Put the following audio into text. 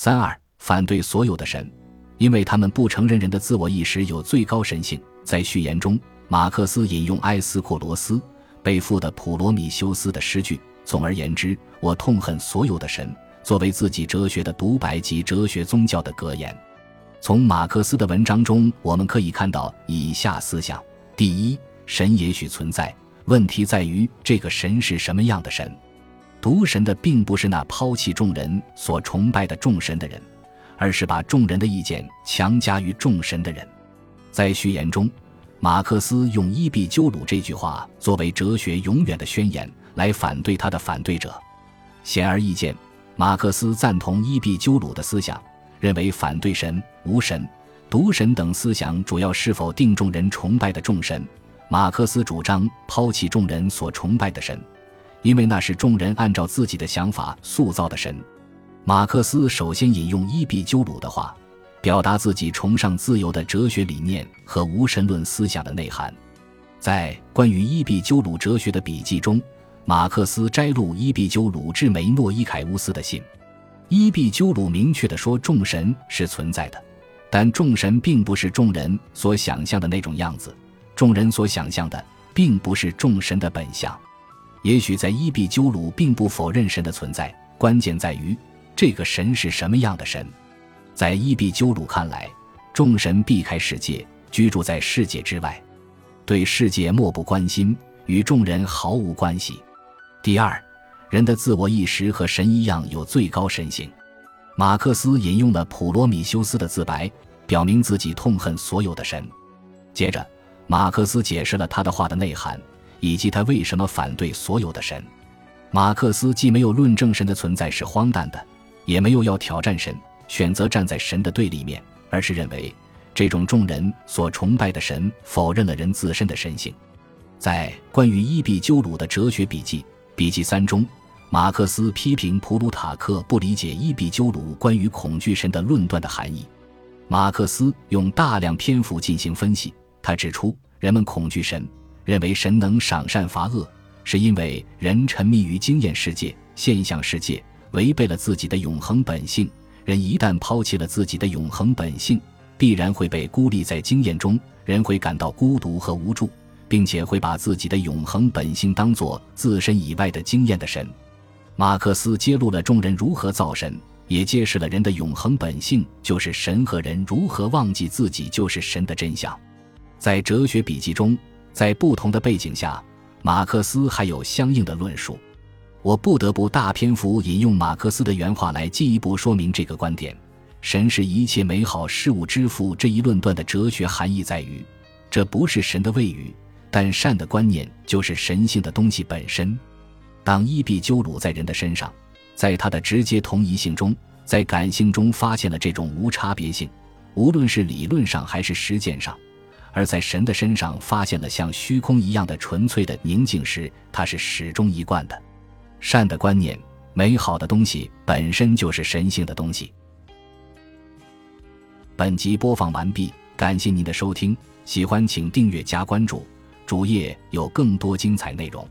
三二反对所有的神，因为他们不承认人的自我意识有最高神性。在序言中，马克思引用埃斯库罗斯背负的普罗米修斯的诗句。总而言之，我痛恨所有的神，作为自己哲学的独白及哲学宗教的格言。从马克思的文章中，我们可以看到以下思想：第一，神也许存在，问题在于这个神是什么样的神。独神的并不是那抛弃众人所崇拜的众神的人，而是把众人的意见强加于众神的人。在序言中，马克思用伊壁鸠鲁这句话作为哲学永远的宣言。来反对他的反对者，显而易见，马克思赞同伊壁鸠鲁的思想，认为反对神、无神、独神等思想主要是否定众人崇拜的众神。马克思主张抛弃众人所崇拜的神，因为那是众人按照自己的想法塑造的神。马克思首先引用伊壁鸠鲁的话，表达自己崇尚自由的哲学理念和无神论思想的内涵。在关于伊壁鸠鲁哲学的笔记中。马克思摘录伊壁鸠鲁致梅诺伊凯乌斯的信。伊壁鸠鲁明确地说，众神是存在的，但众神并不是众人所想象的那种样子。众人所想象的，并不是众神的本相。也许在伊壁鸠鲁并不否认神的存在，关键在于这个神是什么样的神。在伊壁鸠鲁看来，众神避开世界，居住在世界之外，对世界漠不关心，与众人毫无关系。第二，人的自我意识和神一样有最高神性。马克思引用了普罗米修斯的自白，表明自己痛恨所有的神。接着，马克思解释了他的话的内涵，以及他为什么反对所有的神。马克思既没有论证神的存在是荒诞的，也没有要挑战神，选择站在神的对立面，而是认为这种众人所崇拜的神否认了人自身的神性。在关于伊壁鸠鲁的哲学笔记。笔记三中，马克思批评普鲁塔克不理解伊壁鸠鲁关于恐惧神的论断的含义。马克思用大量篇幅进行分析。他指出，人们恐惧神，认为神能赏善罚恶，是因为人沉迷于经验世界、现象世界，违背了自己的永恒本性。人一旦抛弃了自己的永恒本性，必然会被孤立在经验中，人会感到孤独和无助。并且会把自己的永恒本性当作自身以外的经验的神。马克思揭露了众人如何造神，也揭示了人的永恒本性就是神和人如何忘记自己就是神的真相。在哲学笔记中，在不同的背景下，马克思还有相应的论述。我不得不大篇幅引用马克思的原话来进一步说明这个观点：神是一切美好事物之父。这一论断的哲学含义在于，这不是神的谓语。但善的观念就是神性的东西本身。当伊壁鸠鲁在人的身上，在他的直接同一性中，在感性中发现了这种无差别性，无论是理论上还是实践上；而在神的身上发现了像虚空一样的纯粹的宁静时，他是始终一贯的。善的观念，美好的东西本身就是神性的东西。本集播放完毕，感谢您的收听，喜欢请订阅加关注。主页有更多精彩内容。